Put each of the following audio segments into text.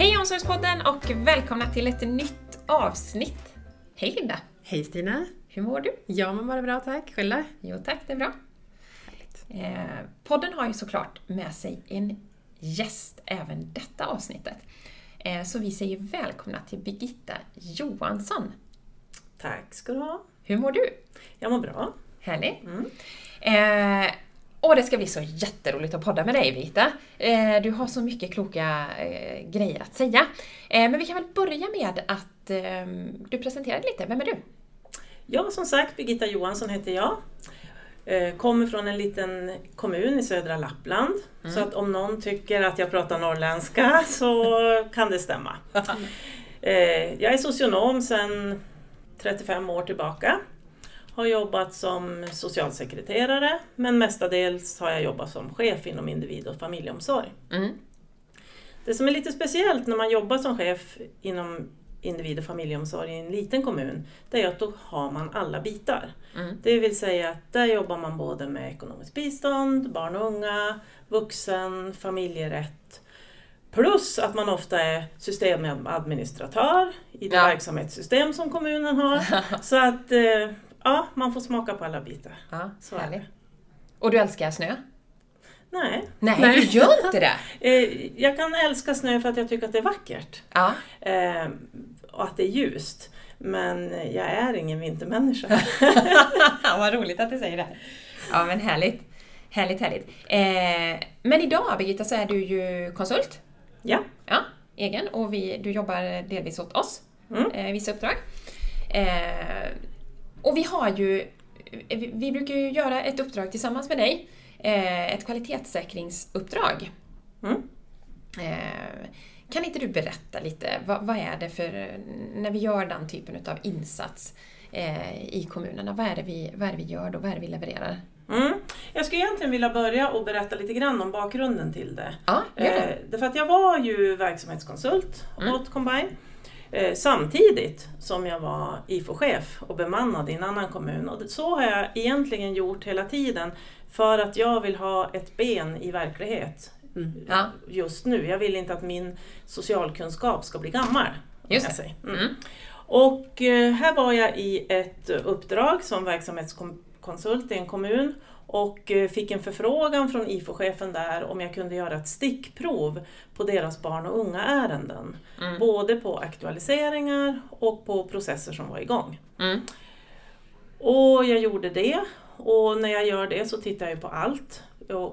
Hej Omsorgspodden och välkomna till ett nytt avsnitt. Hej Linda! Hej Stina! Hur mår du? Jag mår bara bra tack, själv? Jo tack, det är bra. Eh, podden har ju såklart med sig en gäst även detta avsnittet. Eh, så vi säger välkomna till Birgitta Johansson. Tack ska du ha. Hur mår du? Jag mår bra. Härligt. Eh, och det ska bli så jätteroligt att podda med dig Birgitta. Eh, du har så mycket kloka eh, grejer att säga. Eh, men vi kan väl börja med att eh, du presenterar dig lite. Vem är du? Ja, som sagt, Birgitta Johansson heter jag. Kommer från en liten kommun i södra Lappland. Så att om någon tycker att jag pratar norrländska så kan det stämma. Jag är socionom sedan 35 år tillbaka. Har jobbat som socialsekreterare men mestadels har jag jobbat som chef inom individ och familjeomsorg. Mm. Det som är lite speciellt när man jobbar som chef inom individ och familjeomsorg i en liten kommun, det är att då har man alla bitar. Mm. Det vill säga att där jobbar man både med ekonomiskt bistånd, barn och unga, vuxen, familjerätt. Plus att man ofta är systemadministratör i det Ja. verksamhetssystem som kommunen har. Så att eh, ja, man får smaka på alla bitar. Ja, Så är det. Och du älskar snö? Nej, Nej, Nej. du gör inte det! eh, jag kan älska snö för att jag tycker att det är vackert. Ja, Eh, och att det är ljust. Men jag är ingen vintermänniska. vad roligt att du säger det. Ja, men härligt. Härligt, härligt. Eh, men idag Birgitta så är du ju konsult. ja. Ja, egen. Och vi, du jobbar delvis åt oss, Mm. eh, vissa uppdrag. Eh, och vi har ju, vi, vi brukar ju göra ett uppdrag tillsammans med dig. Eh, ett kvalitetssäkringsuppdrag. Mm. Eh, kan inte du berätta lite, vad, vad är det för, när vi gör den typen av insats eh, i kommunerna, vad är, det vi, vad är vi gör då, vad är det vi levererar? Mm. Jag skulle egentligen vilja börja och berätta lite grann om bakgrunden till det. Ja, gör det. Eh, därför att jag var ju verksamhetskonsult Mm. åt Combine. Eh, samtidigt som jag var IFO-chef och bemannad i en annan kommun. Och så har jag egentligen gjort hela tiden för att jag vill ha ett ben i verklighet Mm. Ja. just nu. Jag vill inte att min socialkunskap ska bli gammal. Just. Mm. Mm. Och eh, här var jag i ett uppdrag som verksamhetskonsult i en kommun och eh, fick en förfrågan från IFO-chefen där om jag kunde göra ett stickprov på deras barn och unga ärenden. Mm. Både på aktualiseringar och på processer som var igång. Mm. Och jag gjorde det och när jag gör det så tittar jag på allt.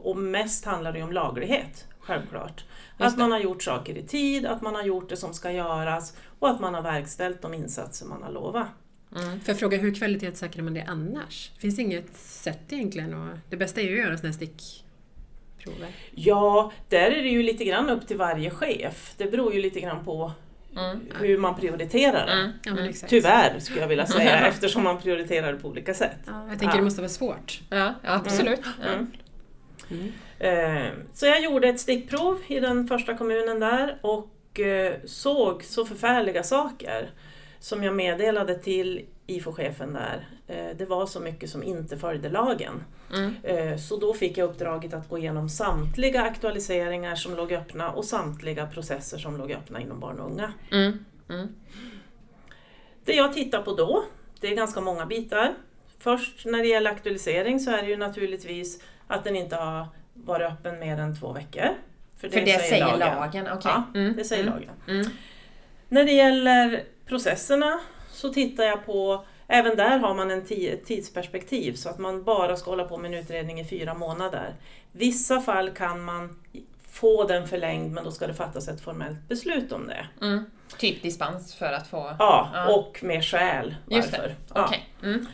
Och, mest handlar det om laglighet, självklart. Att man har gjort saker i tid, att man har gjort det som ska göras och att man har verkställt de insatser man har lovat. Mm. Får jag fråga, hur kvalitetssäkrar man det annars? Finns det inget sätt egentligen? Och det bästa är ju att göra sådana här stickprover. Ja, där är det ju lite grann upp till varje chef. Det beror ju lite grann på Mm. hur man prioriterar det. Mm. Ja, men exakt. Tyvärr skulle jag vilja säga eftersom man prioriterar det på olika sätt. Ja, jag tänker Ja. det måste vara svårt. Ja, absolut. Ja. Mm. Mm. Eh, Så jag gjorde ett stickprov i den första kommunen där och eh, såg så förfärliga saker som jag meddelade till IFO-chefen där. Eh, Det var så mycket som inte följde lagen. Mm. Eh, Så då fick jag uppdraget att gå igenom samtliga aktualiseringar som låg öppna och samtliga processer som låg öppna inom barn och unga. Mm. Mm. Det jag tittar på då, det är ganska många bitar. Först när det gäller aktualisering så är det ju naturligtvis att den inte har varit öppen mer än två veckor. För det säger lagen, okej. Ja, Mm. det säger Mm. lagen. Mm. När det gäller processerna så tittar jag på, även där har man en ett tidsperspektiv så att man bara ska hålla på med en utredning i fyra månader. Vissa fall kan man få den förlängd men då ska det fattas ett formellt beslut om det. Mm. Typ dispens för att få... Ja, Ja. och med skäl varför. Ja. okej. Mm.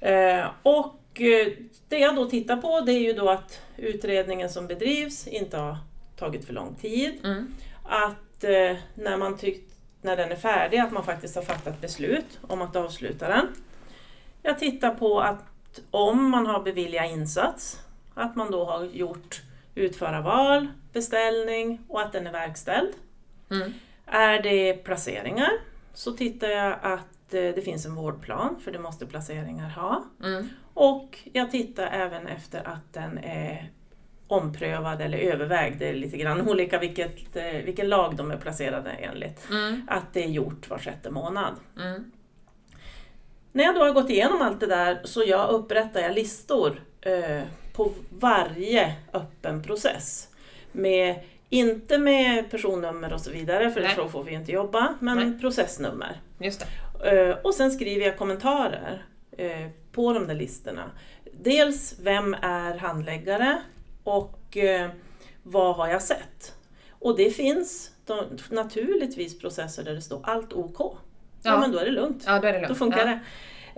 Eh, och eh, det jag då tittar på det är ju då att utredningen som bedrivs inte har tagit för lång tid. Mm. Att eh, när man tyckt, när den är färdig, att man faktiskt har fattat beslut om att avsluta den. Jag tittar på att om man har beviljat insats, att man då har gjort utföra val, beställning och att den är verkställd. Mm. Är det placeringar så tittar jag att eh, det finns en vårdplan, för det måste placeringar ha. Mm. Och jag tittar även efter att den är omprövad eller övervägd, det är lite grann olika vilket, eh, vilken lag de är placerade enligt, Mm. att det är gjort var sjätte månad. Mm. När jag då har gått igenom allt det där så jag upprättar jag listor eh, på varje öppen process. Med, inte med personnummer och så vidare, för Nej. så får vi inte jobba, men Nej. processnummer. Just. Eh, och sen skriver jag kommentarer eh, på de där listorna. Dels vem är handläggare och eh, vad har jag sett? Och det finns de, naturligtvis processer där det står allt OK. Ja, Ja. men då är det lugnt. Ja, då är det lugnt. Då funkar ja. det.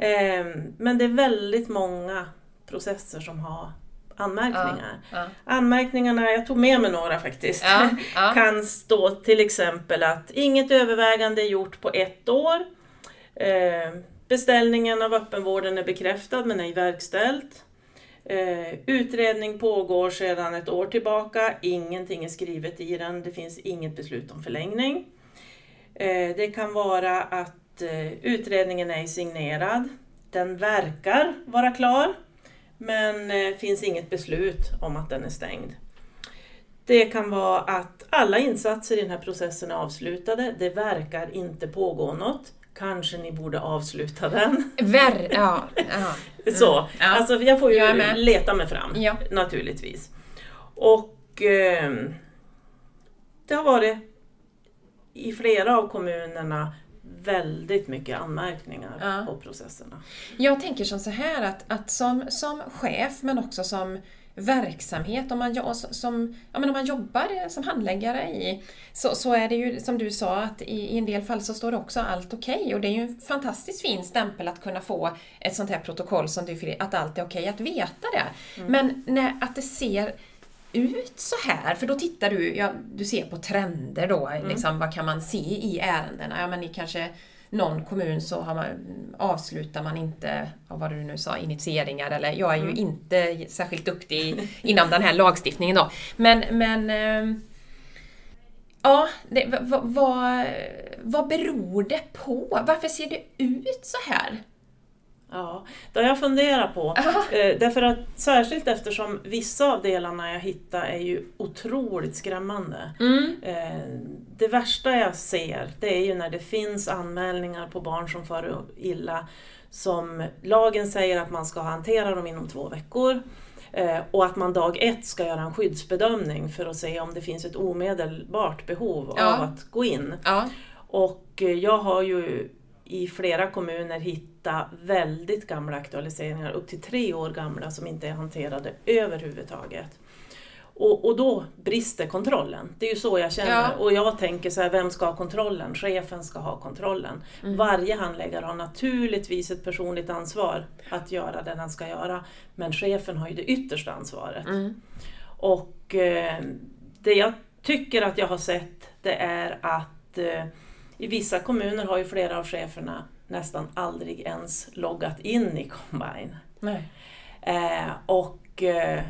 Ehm, men det är väldigt många processer som har anmärkningar. Ja. Anmärkningarna, jag tog med mig några faktiskt, Ja, ja. kan stå till exempel att inget övervägande är gjort på ett år. Ehm, beställningen av öppenvården är bekräftad men ej verkställt. Eh, utredning pågår sedan ett år tillbaka, ingenting är skrivet i den, det finns inget beslut om förlängning. Eh, det kan vara att eh, utredningen är signerad, den verkar vara klar, men eh, finns inget beslut om att den är stängd. Det kan vara att alla insatser i den här processen är avslutade, det verkar inte pågå något. Kanske ni borde avsluta den. Ver, ja, ja. Så, Mm. Ja. alltså jag får ju Jag leta mig fram Ja. naturligtvis. Och eh, det har varit i flera av kommunerna väldigt mycket anmärkningar Ja. på processerna. Jag tänker som så här att, att som, som chef men också som verksamhet, om man, som, ja, men om man jobbar som handläggare i, så, så är det ju som du sa att i, i en del fall så står det också allt okej och det är ju en fantastiskt fin stämpel att kunna få ett sånt här protokoll som du att allt är okej, att veta det. Men när, att det ser ut så här, för då tittar du, ja, du ser på trender då, liksom, vad kan man se i ärendena? Ja men i kanske någon kommun så har man, avslutar man inte, vad du nu sa, initieringar eller jag är ju inte särskilt duktig inom den här lagstiftningen då. Men, men ehm, Ja, det, vad, vad, vad beror det på? Varför ser det ut så här? Ja, det har jag funderat på. Eh, därför att särskilt eftersom vissa av delarna jag hittar är ju otroligt skrämmande. Mm. Eh, det värsta jag ser det är ju när det finns anmälningar på barn som far illa som lagen säger att man ska hantera dem inom två veckor eh, och att man dag ett ska göra en skyddsbedömning för att se om det finns ett omedelbart behov Ja. av att gå in. Ja. Och jag har ju i flera kommuner hittat väldigt gamla aktualiseringar, upp till tre år gamla, som inte är hanterade överhuvudtaget. Och, och då brister kontrollen. Det är ju så jag känner. Ja. Och jag tänker så här, vem ska ha kontrollen? Chefen ska ha kontrollen. Mm. Varje handläggare har naturligtvis ett personligt ansvar att göra det den ska göra. Men chefen har ju det yttersta ansvaret. Mm. Och eh, det jag tycker att jag har sett det är att eh, i vissa kommuner har ju flera av cheferna nästan aldrig ens loggat in i Combine. Nej. Eh, och eh,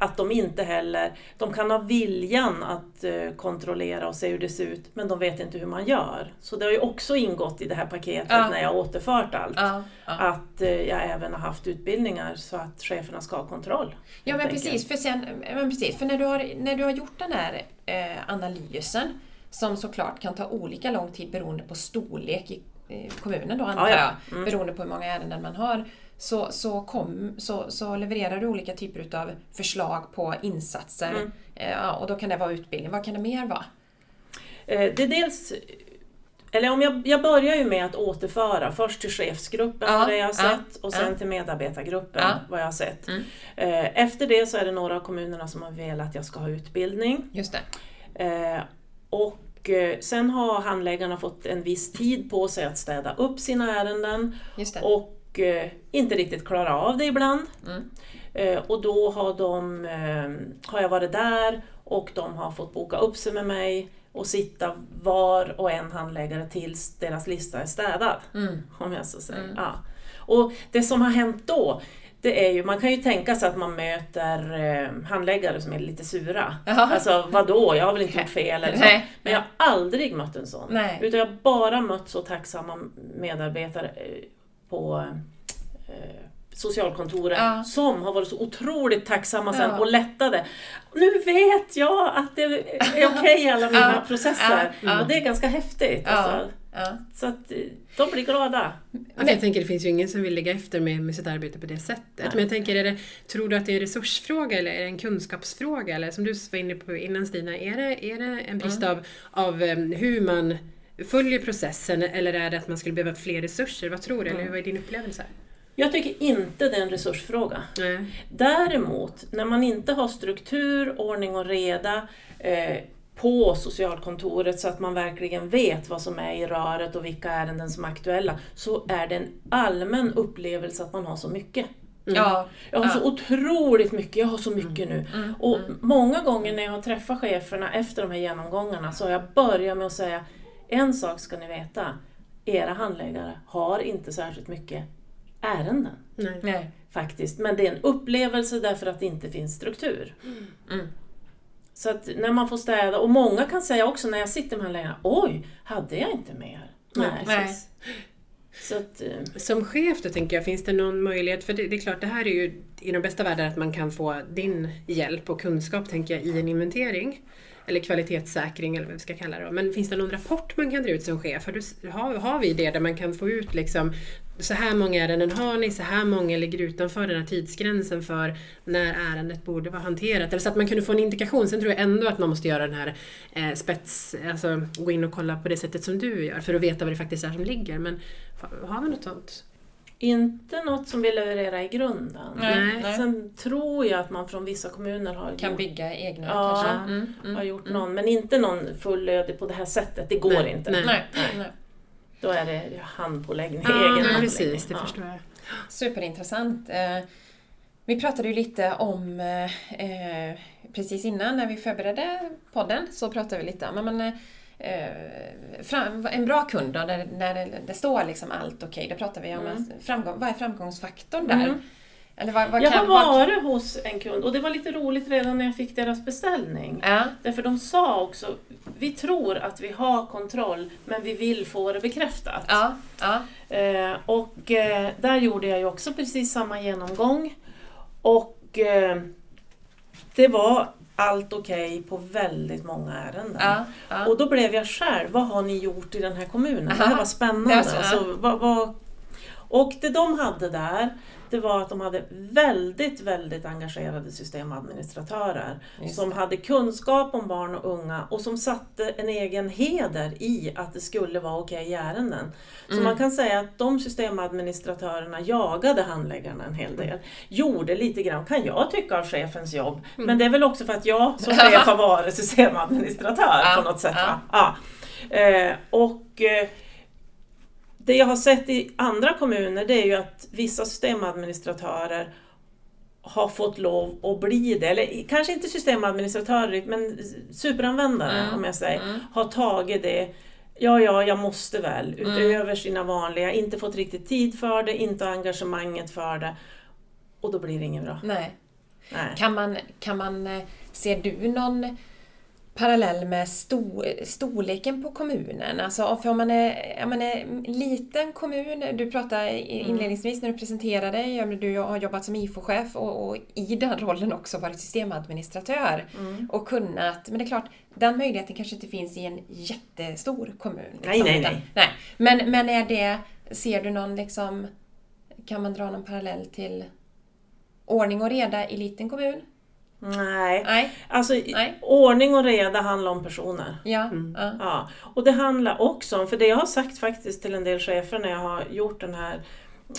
att de inte heller, de kan ha viljan att eh, kontrollera och se hur det ser ut, men de vet inte hur man gör. Så det har ju också ingått i det här paketet Ja. när jag återfört allt. Ja, ja. Att eh, jag även har haft utbildningar så att cheferna ska ha kontroll. Ja men precis, för, sen, men precis, för när, du har, när du har gjort den här eh, analysen som såklart kan ta olika lång tid beroende på storlek eh, kommunen då antar Ja, jag, ja. Mm. beroende på hur många ärenden man har, så, så, kom, så, så levererar du olika typer av förslag på insatser. Mm. Eh, ja, och då kan det vara utbildning. Vad kan det mer vara? Eh, Det är dels, eller om jag, jag börjar ju med att återföra först till chefsgruppen Ja, vad jag har ja, sett och sen ja. till medarbetargruppen Ja. vad jag har sett. Mm. Eh, Efter det så är det några av kommunerna som har velat att jag ska ha utbildning. Just det. Eh, Och eh, sen har handläggarna fått en viss tid på sig att städa upp sina ärenden och eh, inte riktigt klara av det ibland. Mm. Eh, Och då har, de, har jag varit där och de har fått boka upp sig med mig och sitta var och en handläggare tills deras lista är städad. Mm. Om jag så säger. Mm. Ja. Och det som har hänt då, det är ju, man kan ju tänka sig att man möter eh, handläggare som är lite sura. Jaha. Alltså vadå, jag har väl inte gjort fel eller så. Nej. Men jag har aldrig mött en sån. Nej. Utan jag har bara mött så tacksamma medarbetare eh, på eh, socialkontoret Ja. som har varit så otroligt tacksamma sen Ja. och lättade. Nu vet jag att det är okej i alla mina Ja. processer. Och det är ganska häftigt. Alltså. Så att eh, de blir glada. För jag tänker det finns ju ingen som vill ligga efter med, med sitt arbete på det sättet. Men jag tänker, är det, tror du att det är en resursfråga eller är det en kunskapsfråga? Eller som du var inne på innan Stina, är det, är det en brist av, av em, hur man följer processen eller är det att man skulle behöva fler resurser? Vad tror du? Eller vad är din upplevelse? Jag tycker inte det är en resursfråga. Nej. Däremot, när man inte har struktur, ordning och reda eh, på socialkontoret så att man verkligen vet vad som är i röret och vilka ärenden som är aktuella, så är det en allmän upplevelse att man har så mycket. Ja. Jag har Ja. så otroligt mycket, jag har så mycket nu. Mm. Och många gånger när jag har träffat cheferna efter de här genomgångarna så har jag börjat med att säga en sak ska ni veta, era handläggare har inte särskilt mycket ärenden Nej. Nej. faktiskt. Men det är en upplevelse därför att det inte finns struktur. Mm. Så att när man får städa, och många kan säga också när jag sitter med handläggarna, oj, hade jag inte mer? Nej, Nej. Så att, eh, Som chef då tänker jag, finns det någon möjlighet, för det, det är klart det här är ju i de bästa världar att man kan få din hjälp och kunskap tänker jag i en inventering. Eller kvalitetssäkring eller vad vi ska kalla det. Men finns det någon rapport man kan dra ut som chef? Har, du, har, har vi det där man kan få ut liksom så här många ärenden har ni, så här många ligger utanför den här tidsgränsen för när ärendet borde vara hanterat. Eller så att man kunde få en indikation. Sen tror jag ändå att man måste göra den här eh, spets, alltså gå in och kolla på det sättet som du gör för att veta vad det faktiskt är som ligger. Men har- vi något sånt? inte något som vi levererar i grunden. Nej. Nej. Sen tror jag att man från vissa kommuner har, Kan gjort, bygga egna Ja. kanske. Mm. Mm. har gjort någon, men inte någon fullödig på det här sättet. Det går Nej, inte. nej. Nej. Nej. Då är det handpåläggning, Ja, egen men handläggning. precis, det Ja. förstår jag. Superintressant. Eh, Vi pratade ju lite om, eh, eh, precis innan när vi förberedde podden, så pratade vi lite om men, en bra kund då, när, när det, står liksom allt okej, då pratar vi om Mm. framgång, vad är framgångsfaktorn där? Mm. Eller vad, vad Jag har kan, vad, varit hos en kund och det var lite roligt redan när jag fick deras beställning. ja, Därför de sa också, vi tror att vi har kontroll men vi vill få det bekräftat. ja, ja, Eh, och eh, där gjorde jag ju också precis samma genomgång. Och eh, det var allt okej på väldigt många ärenden. ja, ja. Och då blev jag själv, vad har ni gjort i den här kommunen? Det här Aha. var spännande. Det var så, ja. alltså, vad, vad... Och det de hade där, det var att de hade väldigt, väldigt engagerade systemadministratörer som hade kunskap om barn och unga och som satte en egen heder i att det skulle vara okej i ärenden. Så Mm. man kan säga att de systemadministratörerna jagade handläggarna en hel del. Gjorde lite grann, kan jag tycka, av chefens jobb. Men det är väl också för att jag som chef har varit systemadministratör på något sätt. Ja. Eh, och eh, det jag har sett i andra kommuner det är ju att vissa systemadministratörer har fått lov att bli det, eller kanske inte systemadministratörer, men superanvändare Mm, om jag säger, mm. har tagit det Ja, ja, jag måste väl, utöver sina vanliga, inte fått riktigt tid för det, inte engagemanget för det. Och då blir det inget bra. nej. Nej. Kan man, kan man, eh, ser du någon parallell med sto, storleken på kommunen? Alltså för om man är, om man är en liten kommun, du pratade Mm. inledningsvis när du presenterade dig, du har jobbat som IFO-chef och, och i den rollen också varit systemadministratör Mm. och kunnat, men det är klart, den möjligheten kanske inte finns i en jättestor kommun. liksom, Nej, nej, utan- nej. nej. Men, men är det, ser du någon liksom, kan man dra någon parallell till ordning och reda i liten kommun? Nej. Nej. Alltså, Nej. ordning och reda handlar om personer. Ja. ja. Ja, och det handlar också om, för det jag har sagt faktiskt till en del chefer när jag har gjort den här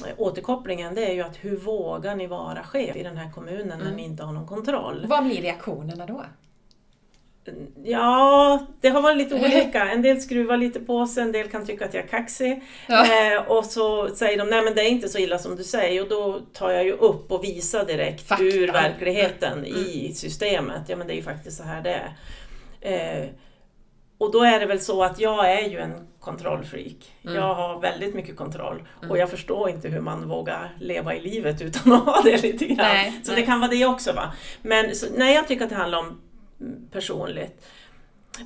eh, återkopplingen, det är ju att hur vågar ni vara chef i den här kommunen när ni inte har någon kontroll? Vad blir reaktionerna då? Ja, det har varit lite olika. En del skruvar lite på sig, en del kan tycka att jag är kaxig. Ja. Eh, och så säger de, nej men det är inte så illa som du säger. Och då tar jag ju upp och visar direkt Fakta. ur verkligheten i systemet. Ja men det är ju faktiskt så här det är. Eh, och då är det väl så att jag är ju en kontrollfreak. Mm. Jag har väldigt mycket kontroll. Och jag förstår inte hur man vågar leva i livet utan att ha det lite grann. Nej, så nej. det kan vara det också. Va? Men så, nej, jag tycker att det handlar om mm, personligt.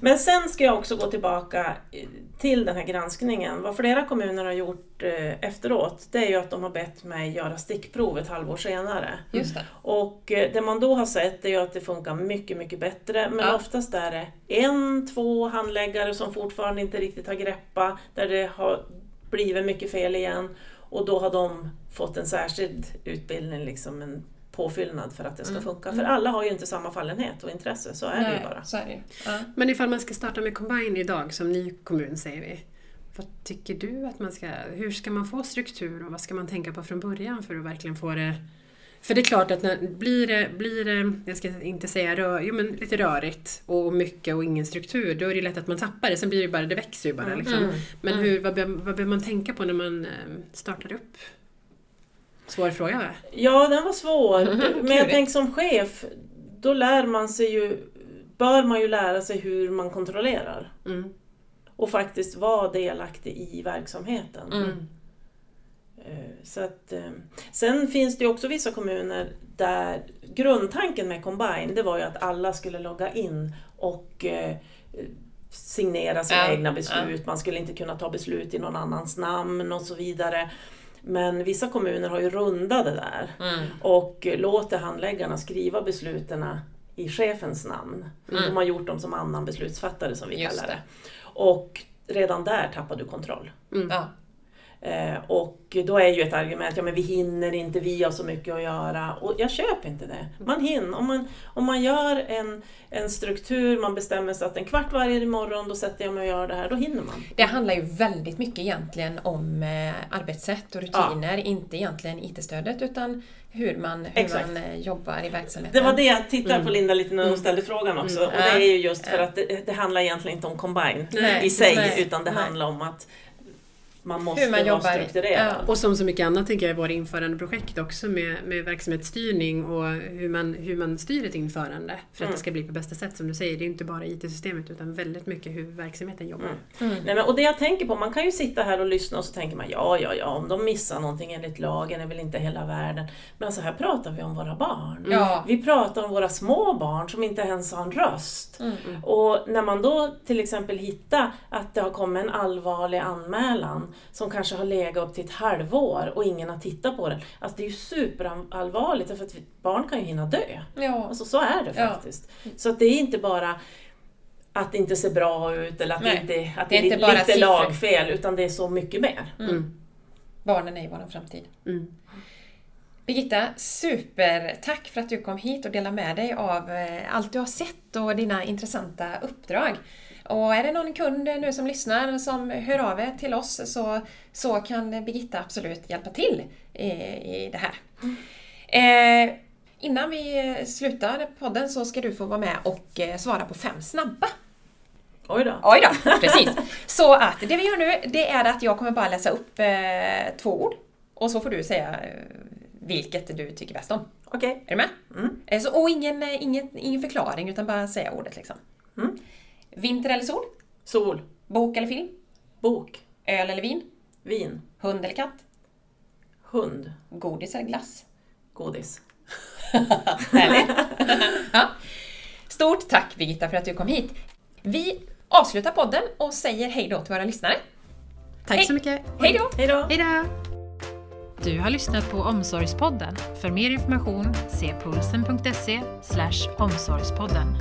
Men sen ska jag också gå tillbaka eh, till den här granskningen. Vad flera kommuner har gjort eh, efteråt, det är ju att de har bett mig göra stickprov ett halvår senare. Just det. Och eh, det man då har sett är ju att det funkar mycket, mycket bättre. Men Ja. oftast är det en, två handläggare som fortfarande inte riktigt har greppat, där det har blivit mycket fel igen. Och då har de fått en särskild utbildning, liksom en påfyllnad för att det ska Mm. funka. För alla har ju inte samma fallenhet och intresse, så är det ju Nej, bara. så är det. Ja. Men ifall man ska starta med Combine idag som ny kommun säger vi. Vad tycker du att man ska, hur ska man få struktur och vad ska man tänka på från början för att verkligen få det för det är klart att när, blir, det, blir det, jag ska inte säga rör, jo, men lite rörigt och mycket och ingen struktur, då är det lätt att man tappar det. Sen blir det bara, det växer ju bara. Mm. Liksom. Mm. Men Mm. hur, vad behöver man tänka på när man eh, startar upp? Svår fråga va? Ja, den var svår. Men jag tänker som chef, då lär man sig ju, bör man ju lära sig hur man kontrollerar. Mm. Och faktiskt vara delaktig i verksamheten. Mm. Eh, Så att, eh, sen finns det ju också vissa kommuner där grundtanken med Combine det var ju att alla skulle logga in och eh, signera sina Ja, egna beslut. Man skulle inte kunna ta beslut i någon annans namn och så vidare. Men vissa kommuner har ju rundat det där Mm. och låter handläggarna skriva besluten i chefens namn. Mm. De har gjort dem som annan beslutsfattare som vi Just kallar det. det. Och redan där tappar du kontroll. Mm. Ja. Eh, och då är ju ett argument, ja men vi hinner inte, vi har så mycket att göra. Och jag köper inte det. Man hinner. Om man, om man gör en, en struktur, man bestämmer sig att en kvart varje morgon, då sätter jag mig och gör det här, då hinner man. Det handlar ju väldigt mycket egentligen om eh, arbetssätt och rutiner, inte egentligen IT-stödet utan hur man, hur Exakt. man eh, jobbar i verksamheten. Det var det jag tittade Mm. på Linda lite när hon Mm. ställde frågan också. Mm. Och det är ju just för Ja. att det, det handlar egentligen inte om combine Nej, i sig, nej, utan det nej. handlar om att man måste Hur man vara jobbar. strukturerad. Ja. Och som så mycket annat tänker jag i våra införandeprojekt också med, med verksamhetsstyrning och hur man, hur man styr ett införande för att Mm. det ska bli på bästa sätt. Som du säger, det är inte bara IT-systemet utan väldigt mycket hur verksamheten jobbar. Mm. Mm. Nej, men, och det jag tänker på, man kan ju sitta här och lyssna och så tänker man ja, ja, ja, om de missar någonting enligt lagen är väl inte hela världen. Men alltså här pratar vi om våra barn. Ja. Vi pratar om våra små barn som inte ens har en röst. Mm. Och när man då till exempel hittar att det har kommit en allvarlig anmälan som kanske har legat upp till ett halvår och ingen har tittat på den. Alltså det är ju superallvarligt för att barn kan ju hinna dö. Ja. Alltså så är det Ja. faktiskt. Så att det är inte bara att det inte ser bra ut eller att det Nej. inte att Det det är inte lite, siffror. lagfel utan det är så mycket mer. Mm. Barnen är ju vår framtid. Mm. Birgitta, supertack för att du kom hit och delade med dig av eh, allt du har sett och dina intressanta uppdrag. Och är det någon kund nu som lyssnar som hör av er till oss så, så kan Birgitta absolut hjälpa till i, i det här. Eh, innan vi slutar podden så ska du få vara med och eh, svara på fem snabba. Oj då. Oj då, precis. Så att det vi gör nu, det är att jag kommer bara läsa upp eh, två ord och så får du säga eh, vilket du tycker bäst om. Okej. Är du med? Mm. Eh, Så, och ingen, ingen, ingen förklaring utan bara säga ordet liksom. Mm. Vinter eller sol? Sol. Bok eller film? Bok. Öl eller vin? Vin. Hund eller katt? Hund. Godis eller glass? Godis. Härligt! ja. Stort tack Birgitta för att du kom hit. Vi avslutar podden och säger hej då till våra lyssnare. Tack Hej. så mycket! Hej då! Hej då! Hej då! Du har lyssnat på Omsorgspodden. För mer information se pulsen.se omsorgspodden.